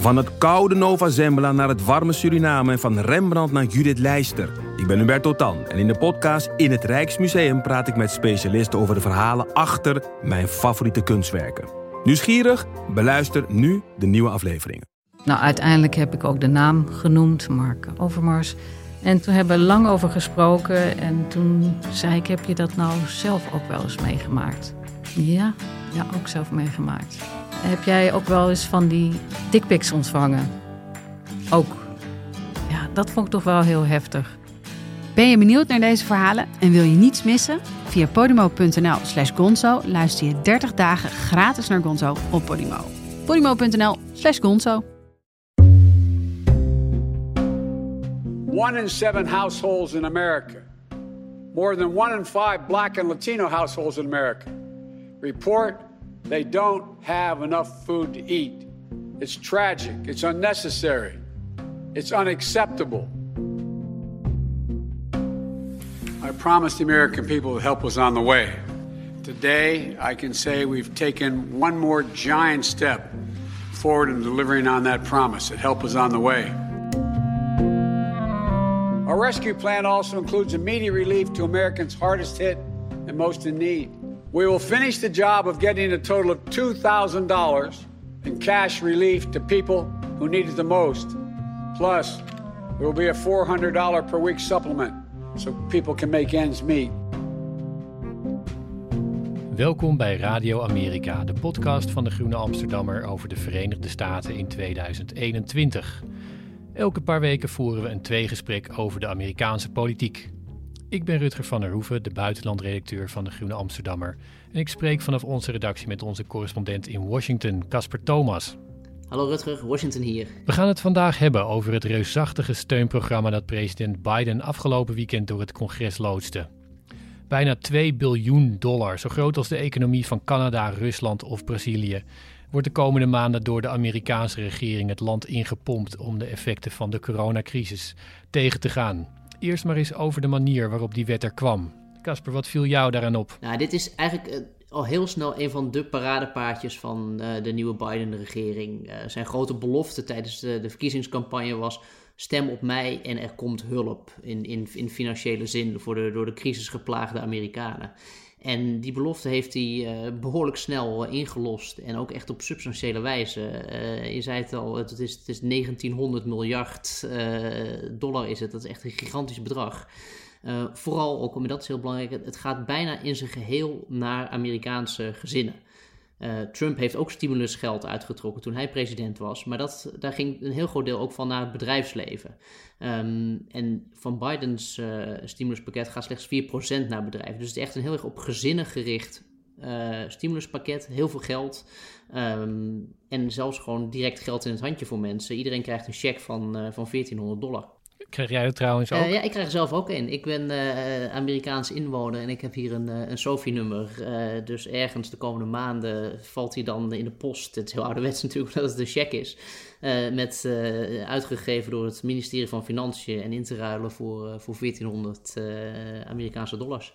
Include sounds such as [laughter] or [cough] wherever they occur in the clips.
Van het koude Nova Zembla naar het warme Suriname en van Rembrandt naar Judith Leister. Ik ben Hubert Totan en in de podcast In het Rijksmuseum praat ik met specialisten over de verhalen achter mijn favoriete kunstwerken. Nieuwsgierig? Beluister nu de nieuwe afleveringen. Nou, uiteindelijk heb ik ook de naam genoemd, Mark Overmars. En toen hebben we lang over gesproken en toen zei ik, heb je dat nou zelf ook wel eens meegemaakt? Ja, ja, ook zelf meegemaakt. Heb jij ook wel eens van die dickpics ontvangen? Ook. Ja, dat vond ik toch wel heel heftig. Ben je benieuwd naar deze verhalen en wil je niets missen? Via podimo.nl slash gonzo luister je 30 dagen gratis naar Gonzo op Podimo. podimo.nl slash gonzo One in seven households in America, more than one in five black and Latino households in America, report they don't have enough food to eat. It's tragic, it's unnecessary, it's unacceptable. I promised the American people that help was on the way. Today, I can say we've taken one more giant step forward in delivering on that promise that help is on the way. Our rescue plan also includes immediate relief to Americans hardest hit and most in need. We will finish the job of getting a total of $2,000 in cash relief to people who need it the most. Plus, there will be a $400 per week supplement so people can make ends meet. Welkom bij Radio Amerika, de podcast van de Groene Amsterdammer over de Verenigde Staten in 2021. Elke paar weken voeren we een tweegesprek over de Amerikaanse politiek. Ik ben Rutger van der Hoeven, de buitenlandredacteur van de Groene Amsterdammer. En ik spreek vanaf onze redactie met onze correspondent in Washington, Casper Thomas. Hallo Rutger, Washington hier. We gaan het vandaag hebben over het reusachtige steunprogramma dat president Biden afgelopen weekend door het congres loodste. Bijna 2 biljoen dollar, zo groot als de economie van Canada, Rusland of Brazilië, wordt de komende maanden door de Amerikaanse regering het land ingepompt om de effecten van de coronacrisis tegen te gaan. Eerst maar eens over de manier waarop die wet er kwam. Casper, wat viel jou daaraan op? Nou, dit is eigenlijk uh, al heel snel een van de paradepaardjes van uh, de nieuwe Biden-regering. Uh, zijn grote belofte tijdens de, de, verkiezingscampagne was: stem op mij en er komt hulp in, in, in financiële zin voor de door de crisis geplaagde Amerikanen. En die belofte heeft hij uh, behoorlijk snel uh, ingelost en ook echt op substantiële wijze. Uh, je zei het al, het is, het is 1900 miljard dollar is het. Dat is echt een gigantisch bedrag. vooral, ook, dat is heel belangrijk, het gaat bijna in zijn geheel naar Amerikaanse gezinnen. Uh, Trump heeft ook stimulusgeld uitgetrokken toen hij president was. Maar dat, daar ging een heel groot deel ook van naar het bedrijfsleven. Um, en van Bidens uh, stimuluspakket gaat slechts 4% naar bedrijven. Dus het is echt een heel erg op gezinnen gericht uh, stimuluspakket. Heel veel geld. Um, en zelfs gewoon direct geld in het handje voor mensen. Iedereen krijgt een cheque van, van 1400 dollar. Krijg jij het trouwens ook? Uh, ja, ik krijg er zelf ook een. Ik ben uh, Amerikaans inwoner en ik heb hier een, een SOFI-nummer. Uh, dus ergens de komende maanden valt hij dan in de post. Het is heel ouderwets [laughs] natuurlijk dat het een cheque is. met uitgegeven door het ministerie van Financiën en in te ruilen voor, voor 1400 Amerikaanse dollars.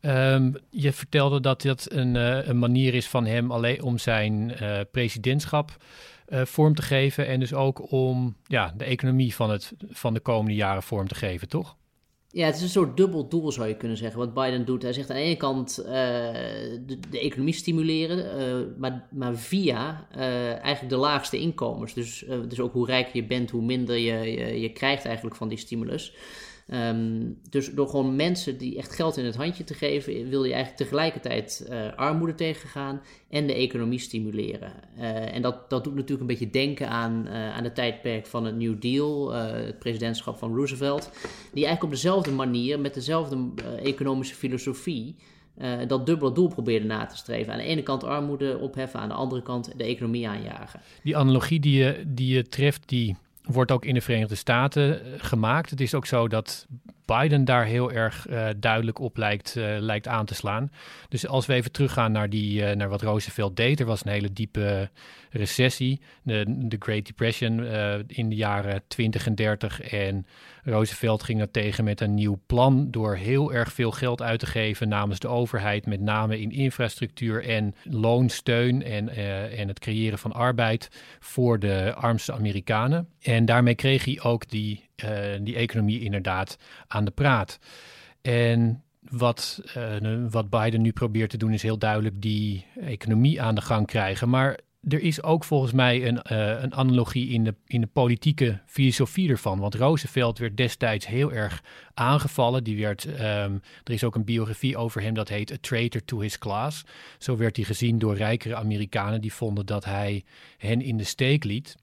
Um, je vertelde dat dat een, een manier is van hem alleen om zijn presidentschap uh, vorm te geven. En dus ook om ja, de economie van, het, van de komende jaren vorm te geven, toch? Ja, het is een soort dubbel doel zou je kunnen zeggen. Wat Biden doet. Hij zegt aan de ene kant uh, de, economie stimuleren, uh, maar, maar via eigenlijk de laagste inkomens. Dus, dus ook hoe rijker je bent, hoe minder je, je, je krijgt eigenlijk van die stimulus. Um, dus door gewoon mensen die echt geld in het handje te geven, wil je eigenlijk tegelijkertijd uh, armoede tegengaan en de economie stimuleren. Uh, en dat, dat doet natuurlijk een beetje denken aan, uh, aan de tijdperk van het New Deal, het presidentschap van Roosevelt, die eigenlijk op dezelfde manier, met dezelfde economische filosofie, dat dubbele doel probeerde na te streven. Aan de ene kant armoede opheffen, aan de andere kant de economie aanjagen. Die analogie die je, die je treft, die wordt ook in de Verenigde Staten gemaakt. Het is ook zo dat Biden daar heel erg uh, duidelijk op lijkt, uh, lijkt aan te slaan. Dus als we even teruggaan naar, die, uh, naar wat Roosevelt deed, er was een hele diepe recessie, de, de Great Depression in de jaren 20 en 30. En Roosevelt ging er tegen met een nieuw plan door heel erg veel geld uit te geven namens de overheid, met name in infrastructuur en loonsteun en, en het creëren van arbeid voor de armste Amerikanen. En daarmee kreeg hij ook die die economie inderdaad aan de praat. En wat, uh, wat Biden nu probeert te doen is heel duidelijk die economie aan de gang krijgen. Maar er is ook volgens mij een, uh, een analogie in de, in de politieke filosofie ervan. Want Roosevelt werd destijds heel erg aangevallen. Die werd, um, er is ook een biografie over hem dat heet A Traitor to His Class. Zo werd hij gezien door rijkere Amerikanen die vonden dat hij hen in de steek liet.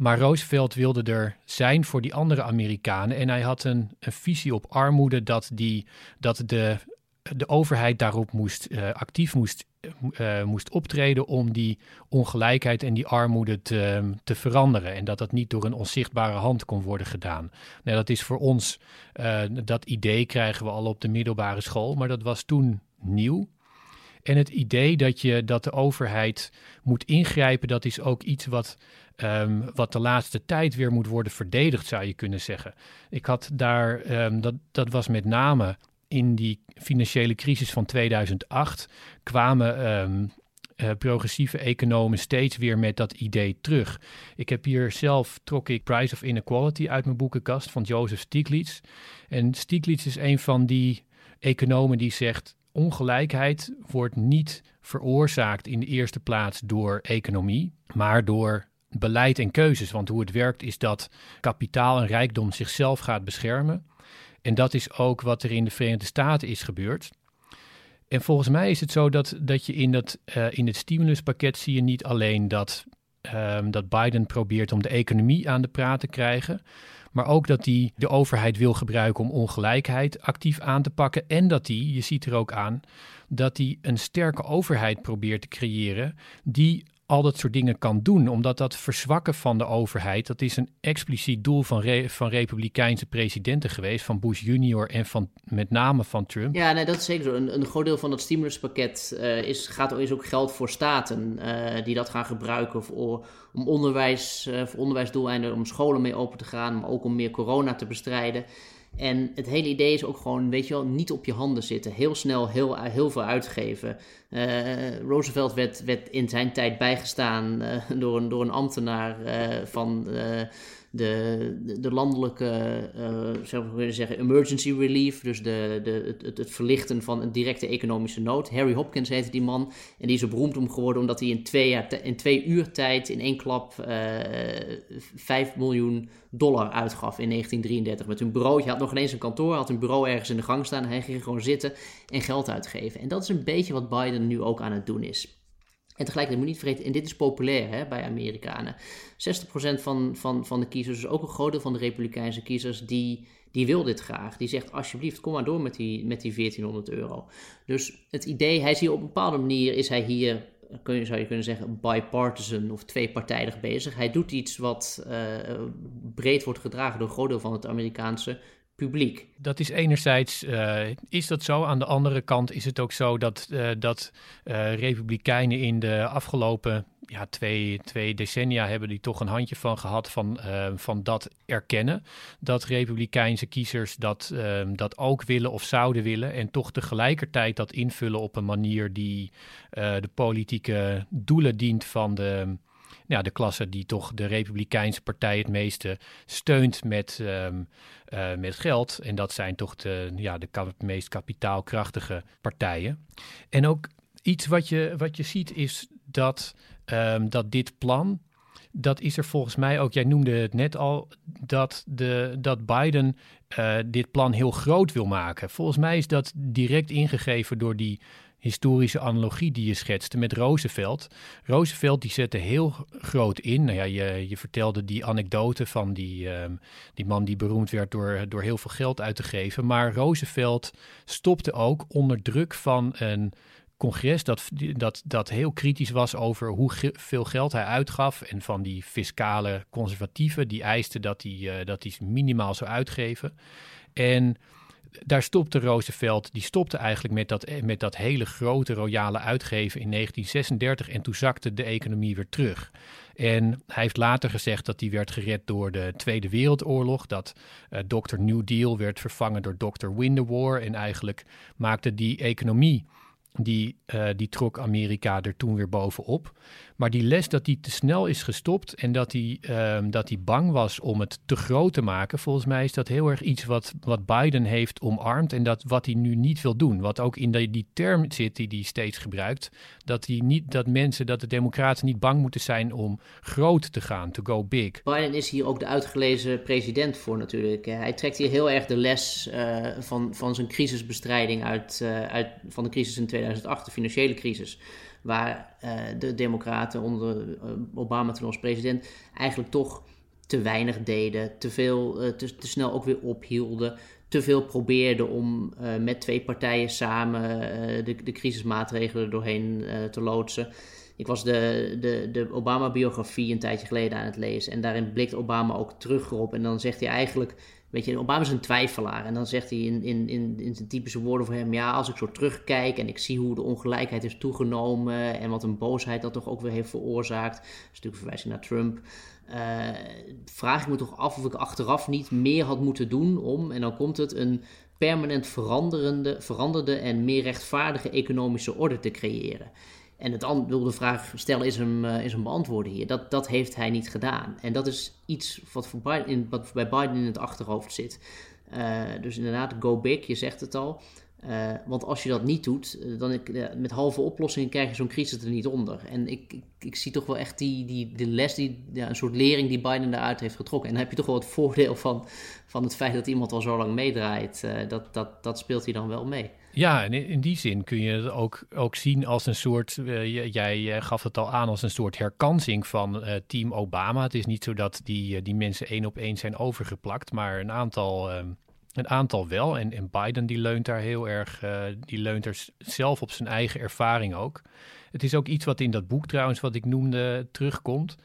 Maar Roosevelt wilde er zijn voor die andere Amerikanen. En hij had een, een visie op armoede dat, die, dat de, de overheid daarop moest, uh, actief moest, uh, moest optreden om die ongelijkheid en die armoede te, te veranderen. En dat dat niet door een onzichtbare hand kon worden gedaan. Nou, dat is voor ons, dat idee krijgen we al op de middelbare school, maar dat was toen nieuw. En het idee dat, je, dat de overheid moet ingrijpen, dat is ook iets wat Um, wat de laatste tijd weer moet worden verdedigd, zou je kunnen zeggen. Ik had daar, um, dat, dat was met name in die financiële crisis van 2008, kwamen um, uh, progressieve economen steeds weer met dat idee terug. Ik heb hier zelf, trok ik Price of Inequality uit mijn boekenkast van Joseph Stiglitz. En Stiglitz is een van die economen die zegt, ongelijkheid wordt niet veroorzaakt in de eerste plaats door economie, maar door beleid en keuzes. Want hoe het werkt is dat kapitaal en rijkdom zichzelf gaat beschermen. En dat is ook wat er in de Verenigde Staten is gebeurd. En volgens mij is het zo dat, dat je in, dat, uh, in het stimuluspakket zie je niet alleen dat, um, dat Biden probeert om de economie aan de praat te krijgen, maar ook dat hij de overheid wil gebruiken om ongelijkheid actief aan te pakken. En dat hij, je ziet er ook aan, dat hij een sterke overheid probeert te creëren die al dat soort dingen kan doen. Omdat dat verzwakken van de overheid, dat is een expliciet doel van, van republikeinse presidenten geweest, van Bush junior en van met name van Trump. Ja, nee, dat is zeker zo. Een, een groot deel van dat stimuluspakket uh, is, gaat, is ook geld voor staten uh, die dat gaan gebruiken voor, om onderwijs, uh, voor onderwijsdoeleinden, om scholen mee open te gaan, maar ook om meer corona te bestrijden. En het hele idee is ook gewoon, weet je wel, niet op je handen zitten. Heel snel heel, heel veel uitgeven. Uh, Roosevelt werd, werd in zijn tijd bijgestaan uh, door, een, door een ambtenaar uh, van de, de, landelijke, uh, zou kunnen zeggen, emergency relief. Dus de, de, het, het, verlichten van een directe economische nood. Harry Hopkins heette die man. En die is er beroemd om geworden omdat hij in twee, jaar, in twee uur tijd in één klap uh, eh, 5 miljoen dollar uitgaf in 1933. Met een bureau. Je had nog ineens een kantoor, had een bureau ergens in de gang staan. Hij ging gewoon zitten en geld uitgeven. En dat is een beetje wat Biden nu ook aan het doen is. En tegelijkertijd moet je niet vergeten, en dit is populair hè, bij Amerikanen. 60% van, van, van de kiezers, dus ook een groot deel van de Republikeinse kiezers, die, die wil dit graag. Die zegt alsjeblieft, kom maar door met die, met die 1400 euro. Dus het idee, hij is hier op een bepaalde manier, is hij hier, kun je, zou je kunnen zeggen, bipartisan of tweepartijdig bezig. Hij doet iets wat uh, breed wordt gedragen door een groot deel van het Amerikaanse Dat is enerzijds uh, is dat zo. Aan de andere kant is het ook zo dat, uh, dat uh, republikeinen in de afgelopen ja, twee, twee decennia hebben die toch een handje van gehad van, van dat erkennen. Dat republikeinse kiezers dat, dat ook willen of zouden willen. En toch tegelijkertijd dat invullen op een manier die de politieke doelen dient van de ja, de klasse die toch de Republikeinse Partij het meeste steunt met, um, uh, met geld. En dat zijn toch de, ja, de meest kapitaalkrachtige partijen. En ook iets wat je, wat je ziet is dat, um, dat dit plan, dat is er volgens mij ook, jij noemde het net al, dat, de, dat Biden uh, dit plan heel groot wil maken. Volgens mij is dat direct ingegeven door die historische analogie die je schetste met Roosevelt. Roosevelt die zette heel groot in. Nou ja, je, je vertelde die anekdote van die, um, die man die beroemd werd door, door heel veel geld uit te geven. Maar Roosevelt stopte ook onder druk van een congres dat, dat, dat heel kritisch was over hoeveel geld hij uitgaf. En van die fiscale conservatieven die eisten dat hij, uh, dat hij minimaal zou uitgeven. En daar stopte Roosevelt, die stopte eigenlijk met dat, met dat hele grote royale uitgeven in 1936 en toen zakte de economie weer terug. En hij heeft later gezegd dat die werd gered door de Tweede Wereldoorlog, dat uh, Dr. New Deal werd vervangen door Dr. Win the War en eigenlijk maakte die economie die, uh, die trok Amerika er toen weer bovenop. Maar die les dat die te snel is gestopt en dat hij um, dat die bang was om het te groot te maken, volgens mij is dat heel erg iets wat, wat Biden heeft omarmd en dat wat hij nu niet wil doen. Wat ook in die, die term zit die hij steeds gebruikt, dat, hij niet, dat mensen, dat de democraten niet bang moeten zijn om groot te gaan, to go big. Biden is hier ook de uitgelezen president voor natuurlijk. Hij trekt hier heel erg de les uh, van, van zijn crisisbestrijding uit, uh, uit van de crisis in 2008, de financiële crisis waar uh, de Democraten onder uh, Obama toen als president eigenlijk toch te weinig deden, te veel, uh, te, snel ook weer ophielden, te veel probeerden om met twee partijen samen de, de crisismaatregelen doorheen te loodsen. Ik was de, de, de Obama-biografie een tijdje geleden aan het lezen en daarin blikt Obama ook terug op en dan zegt hij eigenlijk Weet je, Obama is een twijfelaar. En dan zegt hij in, in, in, in zijn typische woorden voor hem: Ja, als ik zo terugkijk en ik zie hoe de ongelijkheid is toegenomen. en wat een boosheid dat toch ook weer heeft veroorzaakt. Dat is natuurlijk verwijzing naar Trump. Uh, vraag ik me toch af of ik achteraf niet meer had moeten doen om, en dan komt het, een permanent veranderende, veranderde en meer rechtvaardige economische orde te creëren. En het wil de vraag stellen is hem, uh, is hem beantwoorden hier. Dat, dat heeft hij niet gedaan. En dat is iets wat, voor Biden, in, wat bij Biden in het achterhoofd zit. Uh, dus inderdaad, go big, je zegt het al. Uh, want als je dat niet doet, dan ik, met halve oplossingen krijg je zo'n crisis er niet onder. En ik, ik, ik, zie toch wel echt die, die, de les, die, een soort lering die Biden daaruit heeft getrokken. En dan heb je toch wel het voordeel van, van het feit dat iemand al zo lang meedraait. dat, dat, dat speelt hij dan wel mee. Ja, en in die zin kun je het ook, ook zien als een soort, uh, jij gaf het al aan, als een soort herkansing van uh, Team Obama. Het is niet zo dat die, die mensen één op één zijn overgeplakt, maar een aantal, een aantal wel. En, en Biden die leunt daar heel erg, die leunt er zelf op zijn eigen ervaring ook. Het is ook iets wat in dat boek trouwens, wat ik noemde, terugkomt.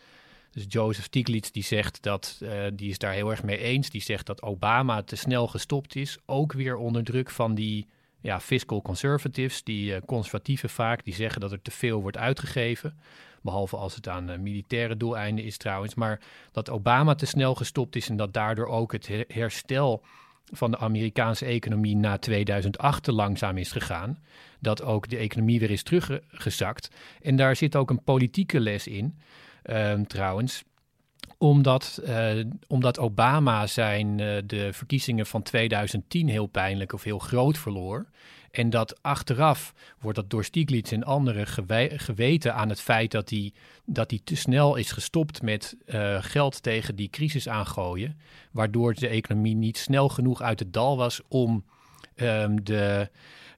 Dus Joseph Stiglitz die zegt dat, die is daar heel erg mee eens. Die zegt dat Obama te snel gestopt is, ook weer onder druk van die ja, fiscal conservatives, die uh, conservatieven vaak, die zeggen dat er te veel wordt uitgegeven. Behalve als het aan uh, militaire doeleinden is trouwens. Maar dat Obama te snel gestopt is en dat daardoor ook het herstel van de Amerikaanse economie na 2008 te langzaam is gegaan. Dat ook de economie weer is teruggezakt. En daar zit ook een politieke les in, uh, trouwens omdat, uh, omdat Obama zijn, uh, de verkiezingen van 2010 heel pijnlijk of heel groot verloor. En dat achteraf wordt dat door Stiglitz en anderen gewe geweten aan het feit dat hij, dat te snel is gestopt met uh, geld tegen die crisis aangooien. Waardoor de economie niet snel genoeg uit het dal was om um, de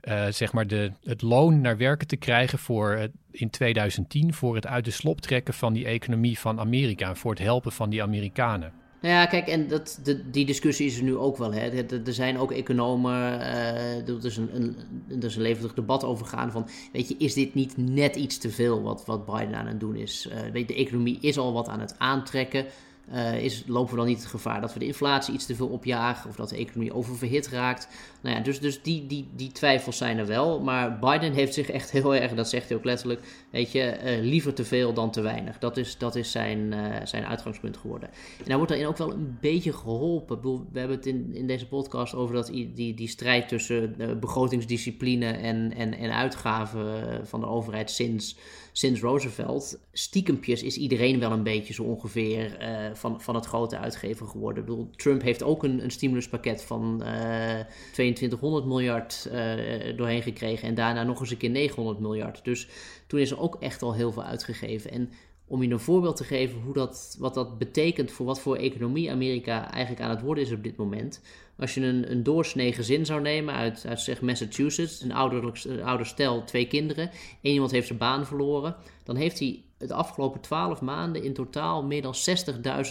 uh, zeg maar de, het loon naar werken te krijgen voor in 2010 voor het uit de slop trekken van die economie van Amerika, voor het helpen van die Amerikanen. Nou ja, kijk, en dat, de, die discussie is er nu ook wel. Hè. Er, zijn ook economen, uh, er, is een, een, er is een levendig debat over gaan van, weet je, is dit niet net iets te veel wat, wat Biden aan het doen is? Uh, weet de economie is al wat aan het aantrekken. Uh, is, lopen we dan niet het gevaar dat we de inflatie iets te veel opjagen of dat de economie oververhit raakt? Nou ja, dus, dus die, die, die twijfels zijn er wel. Maar Biden heeft zich echt heel erg, dat zegt hij ook letterlijk, weet je, uh, liever te veel dan te weinig. Dat is, dat is zijn, uh, zijn uitgangspunt geworden. En daar wordt daarin ook wel een beetje geholpen. We hebben het in, in deze podcast over dat, die, die strijd tussen begrotingsdiscipline en, en, en uitgaven van de overheid sinds sinds Roosevelt. Stiekempjes is iedereen wel een beetje zo ongeveer uh, van, van het grote uitgever geworden. Ik bedoel, Trump heeft ook een, een stimuluspakket van uh, 2200 miljard uh, doorheen gekregen en daarna nog eens een keer 900 miljard. Dus toen is er ook echt al heel veel uitgegeven. En om je een voorbeeld te geven hoe dat, wat dat betekent voor wat voor economie Amerika eigenlijk aan het worden is op dit moment. Als je een, een doorsnee gezin zou nemen uit, uit zeg Massachusetts, een ouder, een ouder stel, twee kinderen, één iemand heeft zijn baan verloren, dan heeft hij het afgelopen 12 maanden in totaal meer dan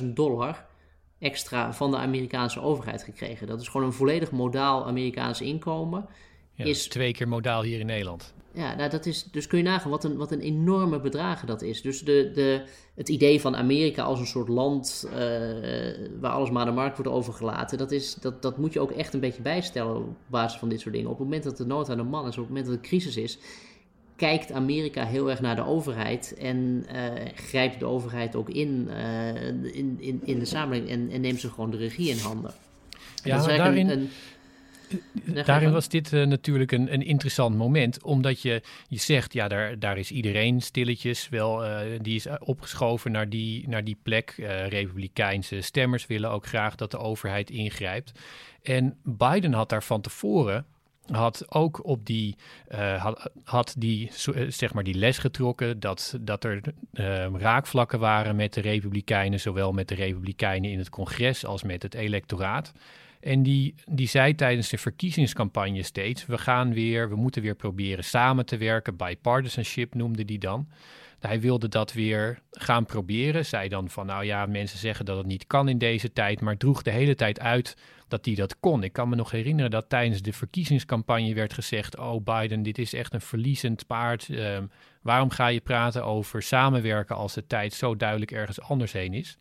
60.000 dollar extra van de Amerikaanse overheid gekregen. Dat is gewoon een volledig modaal Amerikaans inkomen is... twee keer modaal hier in Nederland. Ja, nou, dat is, dus kun je nagaan wat een, wat een enorme bedragen dat is. Dus de, de, het idee van Amerika als een soort land uh, waar alles maar aan de markt wordt overgelaten, dat, is, dat, dat moet je ook echt een beetje bijstellen op basis van dit soort dingen. Op het moment dat de nood aan de man is, op het moment dat er crisis is, kijkt Amerika heel erg naar de overheid en uh, grijpt de overheid ook in, uh, in, in, in de samenleving en, en neemt ze gewoon de regie in handen. Ja, daarin... Een, een, Daarin was dit uh, natuurlijk een, een interessant moment, omdat je, je zegt, ja, daar, daar is iedereen stilletjes wel, uh, die is opgeschoven naar die, naar die plek. Uh, Republikeinse stemmers willen ook graag dat de overheid ingrijpt. En Biden had daar van tevoren had ook op die, had, die, zeg maar die les getrokken dat, dat er uh, raakvlakken waren met de Republikeinen, zowel met de Republikeinen in het congres als met het electoraat. En die, die zei tijdens de verkiezingscampagne steeds: we gaan weer, we moeten weer proberen samen te werken. Bipartisanship noemde die dan. Hij wilde dat weer gaan proberen. Zei dan van, nou ja, mensen zeggen dat het niet kan in deze tijd, maar droeg de hele tijd uit dat hij dat kon. Ik kan me nog herinneren dat tijdens de verkiezingscampagne werd gezegd: Oh, Biden, dit is echt een verliezend paard. Um, waarom ga je praten over samenwerken als de tijd zo duidelijk ergens anders heen is?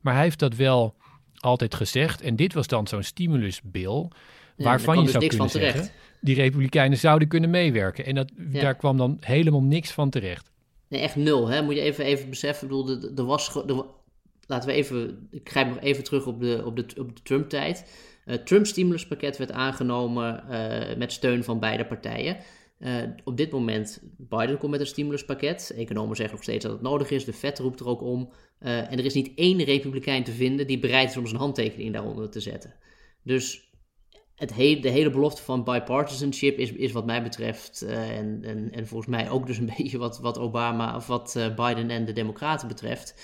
Maar hij heeft dat wel altijd gezegd. En dit was dan zo'n stimulusbill. waarvan je dus zou kunnen zeggen, die Republikeinen zouden kunnen meewerken. En dat, daar kwam dan helemaal niks van terecht. Nee, echt nul. Hè? Moet je even, even beseffen. Ik bedoel, er was. laten we even. Ik grijp nog even terug op de, op de, op de Trump-tijd. Uh, Trump stimuluspakket werd aangenomen uh, met steun van beide partijen. Uh, op dit moment, Biden komt met een stimuluspakket. Economen zeggen nog steeds dat het nodig is. De Fed roept er ook om. Uh, en er is niet één republikein te vinden die bereid is om zijn handtekening daaronder te zetten. Dus het he de hele belofte van bipartisanship is, is wat mij betreft, uh, en, en, en volgens mij ook dus een [laughs] beetje wat, wat Obama of wat Biden en de Democraten betreft,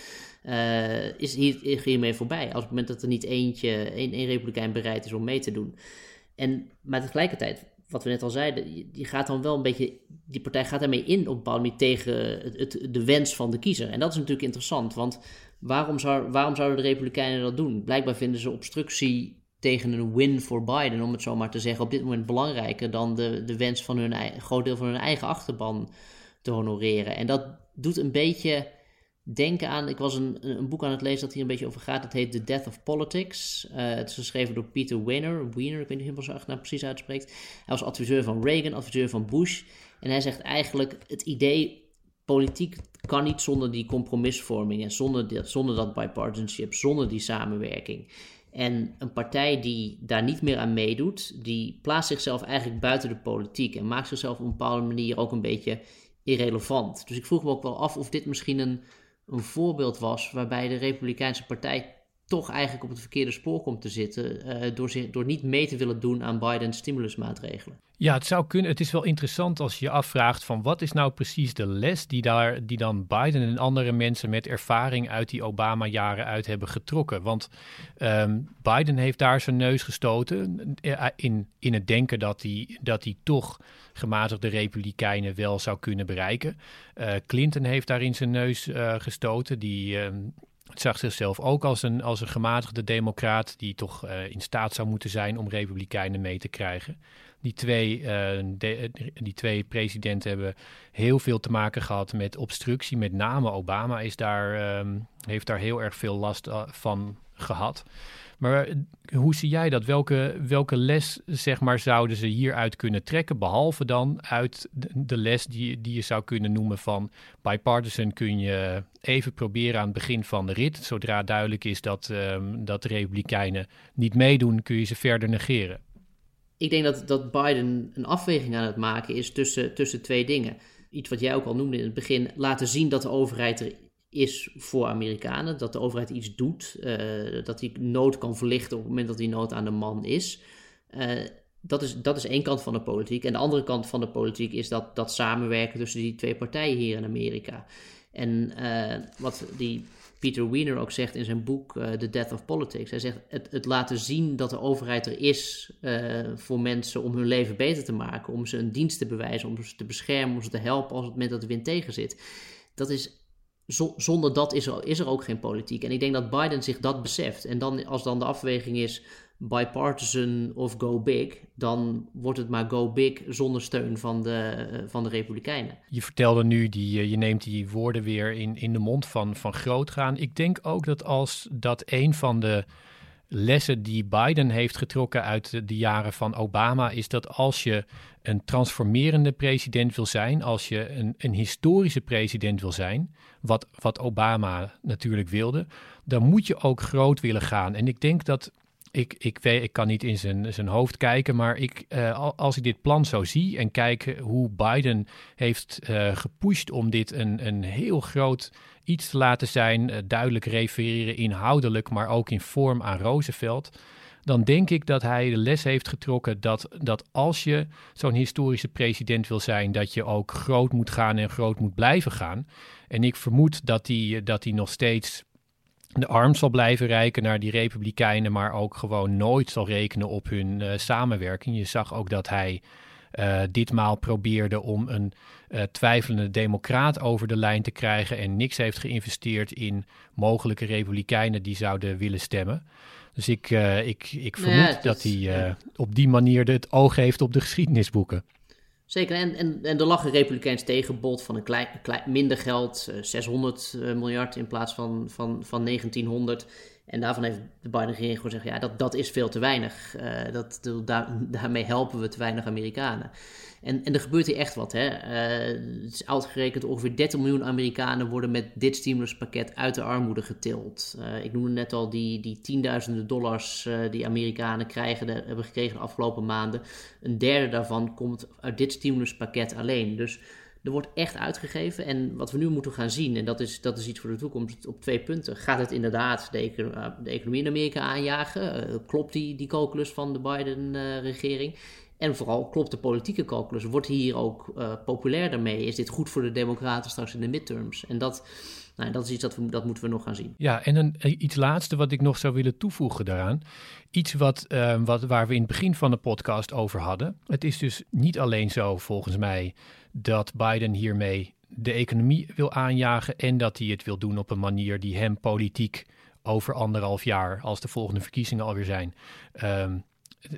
is hier, hiermee voorbij. Als op het moment dat er niet eentje, één, één republikein bereid is om mee te doen. En, maar tegelijkertijd, wat we net al zeiden, die gaat dan wel een beetje, die partij gaat daarmee in op tegen het, de wens van de kiezer. En dat is natuurlijk interessant, want waarom, zou, waarom zouden de Republikeinen dat doen? Blijkbaar vinden ze obstructie tegen een win voor Biden, om het zo maar te zeggen, op dit moment belangrijker dan de, de wens van hun groot deel van hun eigen achterban te honoreren. En dat doet een beetje denken aan. Ik was een, een boek aan het lezen dat hier een beetje over gaat. Dat heet The Death of Politics. Uh, het is geschreven door Peter Weiner. Weiner, ik weet niet helemaal zo nou precies uitspreekt. Hij was adviseur van Reagan, adviseur van Bush. En hij zegt eigenlijk: het idee. Politiek kan niet zonder die compromisvorming en zonder, zonder dat bipartisanship, zonder die samenwerking. En een partij die daar niet meer aan meedoet, die plaatst zichzelf eigenlijk buiten de politiek en maakt zichzelf op een bepaalde manier ook een beetje irrelevant. Dus ik vroeg me ook wel af of dit misschien een een voorbeeld was waarbij de Republikeinse Partij toch eigenlijk op het verkeerde spoor komt te zitten uh, door, zich, door niet mee te willen doen aan Biden's stimulusmaatregelen. Ja, het zou kunnen. Het is wel interessant als je je afvraagt van wat is nou precies de les die, daar, die dan Biden en andere mensen met ervaring uit die Obama-jaren uit hebben getrokken. Want um, Biden heeft daar zijn neus gestoten eh, in, in het denken dat hij, dat hij toch gematigde republikeinen wel zou kunnen bereiken. Uh, Clinton heeft daarin zijn neus gestoten. Die uh, zag zichzelf ook als een, als een gematigde democraat die toch in staat zou moeten zijn om republikeinen mee te krijgen. Die twee, de, die twee presidenten hebben heel veel te maken gehad met obstructie. Met name Obama is daar, ehm, heeft daar heel erg veel last van gehad. Maar eh, hoe zie jij dat? Welke, welke les zeg maar, zouden ze hieruit kunnen trekken? Behalve dan uit de, les die, die je zou kunnen noemen van bipartisan kun je even proberen aan het begin van de rit. Zodra duidelijk is dat, um, dat de Republikeinen niet meedoen, kun je ze verder negeren. Ik denk dat, dat Biden een afweging aan het maken is tussen, tussen twee dingen. Iets wat jij ook al noemde in het begin, laten zien dat de overheid er is voor Amerikanen. Dat de overheid iets doet. Uh, dat die nood kan verlichten op het moment dat die nood aan de man is. Uh, dat is, dat is één kant van de politiek. En de andere kant van de politiek is dat, dat samenwerken tussen die twee partijen hier in Amerika. En uh, wat die Peter Wiener ook zegt in zijn boek The Death of Politics. Hij zegt het, het laten zien dat de overheid er is voor mensen om hun leven beter te maken. Om ze een dienst te bewijzen, om ze te beschermen, om ze te helpen als het moment dat de wind tegen zit. Dat is zonder dat is er, is er ook geen politiek. En ik denk dat Biden zich dat beseft. En dan, als dan de afweging is, bipartisan of go big, dan wordt het maar go big zonder steun van de, van de Republikeinen. Je vertelde nu, die, je neemt die woorden weer in, in de mond van, van groot gaan. Ik denk ook dat als dat een van de lessen die Biden heeft getrokken uit de jaren van Obama is dat als je een transformerende president wil zijn, als je een, een historische president wil zijn, wat, wat Obama natuurlijk wilde, dan moet je ook groot willen gaan. En ik denk dat ik, ik, weet, ik kan niet in zijn, zijn hoofd kijken, maar ik, uh, als ik dit plan zo zie en kijk hoe Biden heeft uh, gepusht om dit een, een heel groot iets te laten zijn, uh, duidelijk refereren inhoudelijk, maar ook in vorm aan Roosevelt, dan denk ik dat hij de les heeft getrokken dat, dat als je zo'n historische president wil zijn, dat je ook groot moet gaan en groot moet blijven gaan. En ik vermoed dat hij, dat hij nog steeds de arm zal blijven reiken naar die Republikeinen, maar ook gewoon nooit zal rekenen op hun uh, samenwerking. Je zag ook dat hij uh, ditmaal probeerde om een uh, twijfelende democraat over de lijn te krijgen en niks heeft geïnvesteerd in mogelijke Republikeinen die zouden willen stemmen. Dus ik, ik, ik vermoed ja, dat hij op die manier het oog heeft op de geschiedenisboeken. Zeker, en, en, en er lag een Republikeins tegenbod van een klein, klein, minder geld, 600 uh, eh, miljard in plaats van, van, van 1900. En daarvan heeft de Biden-regering gewoon gezegd, ja, dat, dat is veel te weinig. Uh, dat, daar, daarmee helpen we te weinig Amerikanen. En, en er gebeurt hier echt wat. Hè? Uh, het is uitgerekend ongeveer 30 miljoen Amerikanen worden met dit stimuluspakket uit de armoede getild. Uh, ik noemde net al die, die tienduizenden dollars die Amerikanen krijgen, hebben gekregen de afgelopen maanden. Een derde daarvan komt uit dit stimuluspakket alleen. Dus er wordt echt uitgegeven. En wat we nu moeten gaan zien, en dat is, dat is iets voor de toekomst, op twee punten. Gaat het inderdaad de, de economie in Amerika aanjagen? klopt die, die calculus van de Biden-regering? En vooral klopt de politieke calculus. Wordt hier ook uh, populairder mee? Is dit goed voor de Democraten straks in de midterms? En dat, nou, dat is iets dat, we, dat moeten we nog gaan zien. Ja, en een, eh, iets laatste wat ik nog zou willen toevoegen daaraan. Iets wat, wat, waar we in het begin van de podcast over hadden. Het is dus niet alleen zo, volgens mij, dat Biden hiermee de economie wil aanjagen. En dat hij het wil doen op een manier die hem politiek over anderhalf jaar, als de volgende verkiezingen alweer zijn, um,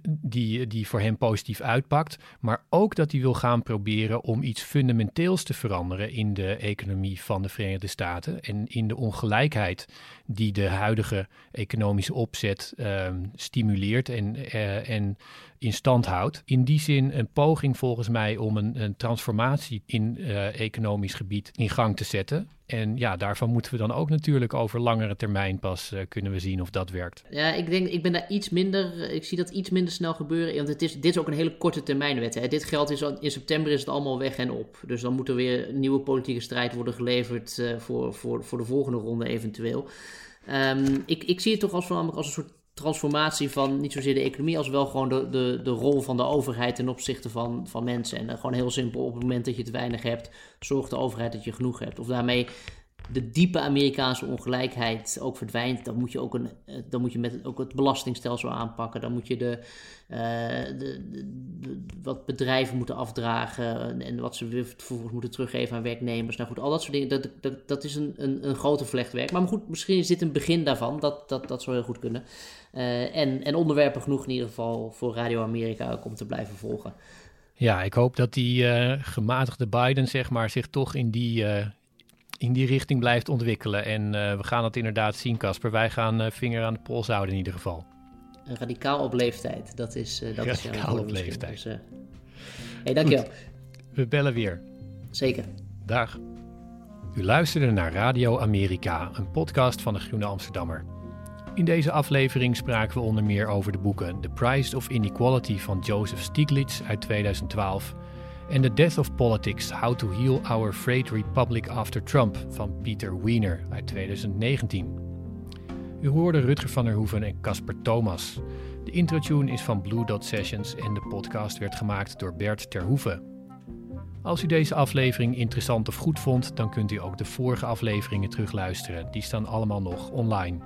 die, die voor hem positief uitpakt. Maar ook dat hij wil gaan proberen om iets fundamenteels te veranderen in de economie van de Verenigde Staten. En in de ongelijkheid die de huidige economische opzet um, stimuleert en, uh, en in stand houdt. In die zin een poging volgens mij om een, een transformatie in uh, economisch gebied in gang te zetten. En ja, daarvan moeten we dan ook natuurlijk over langere termijn pas uh, kunnen we zien of dat werkt. Ja, ik denk, ik ben daar iets minder, ik zie dat iets minder snel gebeuren. Want het is, dit is ook een hele korte termijnwet. Hè. Dit geld is in september is het allemaal weg en op. Dus dan moet er weer nieuwe politieke strijd worden geleverd uh, voor, voor, voor de volgende ronde eventueel. Um, ik, ik zie het toch als, als een soort transformatie van niet zozeer de economie, als wel gewoon de, de, de rol van de overheid ten opzichte van, van mensen. En gewoon heel simpel, op het moment dat je te weinig hebt, zorgt de overheid dat je genoeg hebt. Of daarmee de diepe Amerikaanse ongelijkheid ook verdwijnt, dan moet je ook een, eh, dan moet je met ook het belastingstelsel aanpakken. Dan moet je de, uh, de, wat bedrijven moeten afdragen en wat ze vervolgens moeten teruggeven aan werknemers. Nou goed, al dat soort dingen, dat, dat, dat is een, een, een grote vlechtwerk. Maar goed, misschien is dit een begin daarvan. Dat, dat, dat zou heel goed kunnen. Uh, en, en onderwerpen genoeg in ieder geval voor Radio Amerika ook om te blijven volgen. Ja, ik hoop dat die gematigde Biden zeg maar, zich toch in die, in die richting blijft ontwikkelen. En uh, we gaan het inderdaad zien, Casper. Wij gaan uh, vinger aan de pols houden in ieder geval. Een radicaal op leeftijd, dat is uh, dat Radicaal is op leeftijd. Dus, hey, dankjewel. Goed. We bellen weer. Zeker. Dag. U luisterde naar Radio Amerika, een podcast van de Groene Amsterdammer. In deze aflevering spraken we onder meer over de boeken The Price of Inequality van Joseph Stiglitz uit 2012 en The Death of Politics: How to Heal Our Frayed Republic After Trump van Peter Wiener uit 2019. U hoorde Rutger van der Hoeven en Casper Thomas. De introtune is van Blue Dot Sessions en de podcast werd gemaakt door Bert Terhoeven. Als u deze aflevering interessant of goed vond, dan kunt u ook de vorige afleveringen terugluisteren. Die staan allemaal nog online.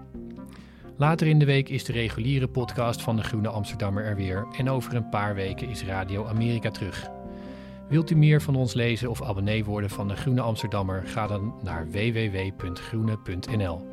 Later in de week is de reguliere podcast van de Groene Amsterdammer er weer en over een paar weken is Radio Amerika terug. Wilt u meer van ons lezen of abonnee worden van de Groene Amsterdammer? Ga dan naar www.groene.nl.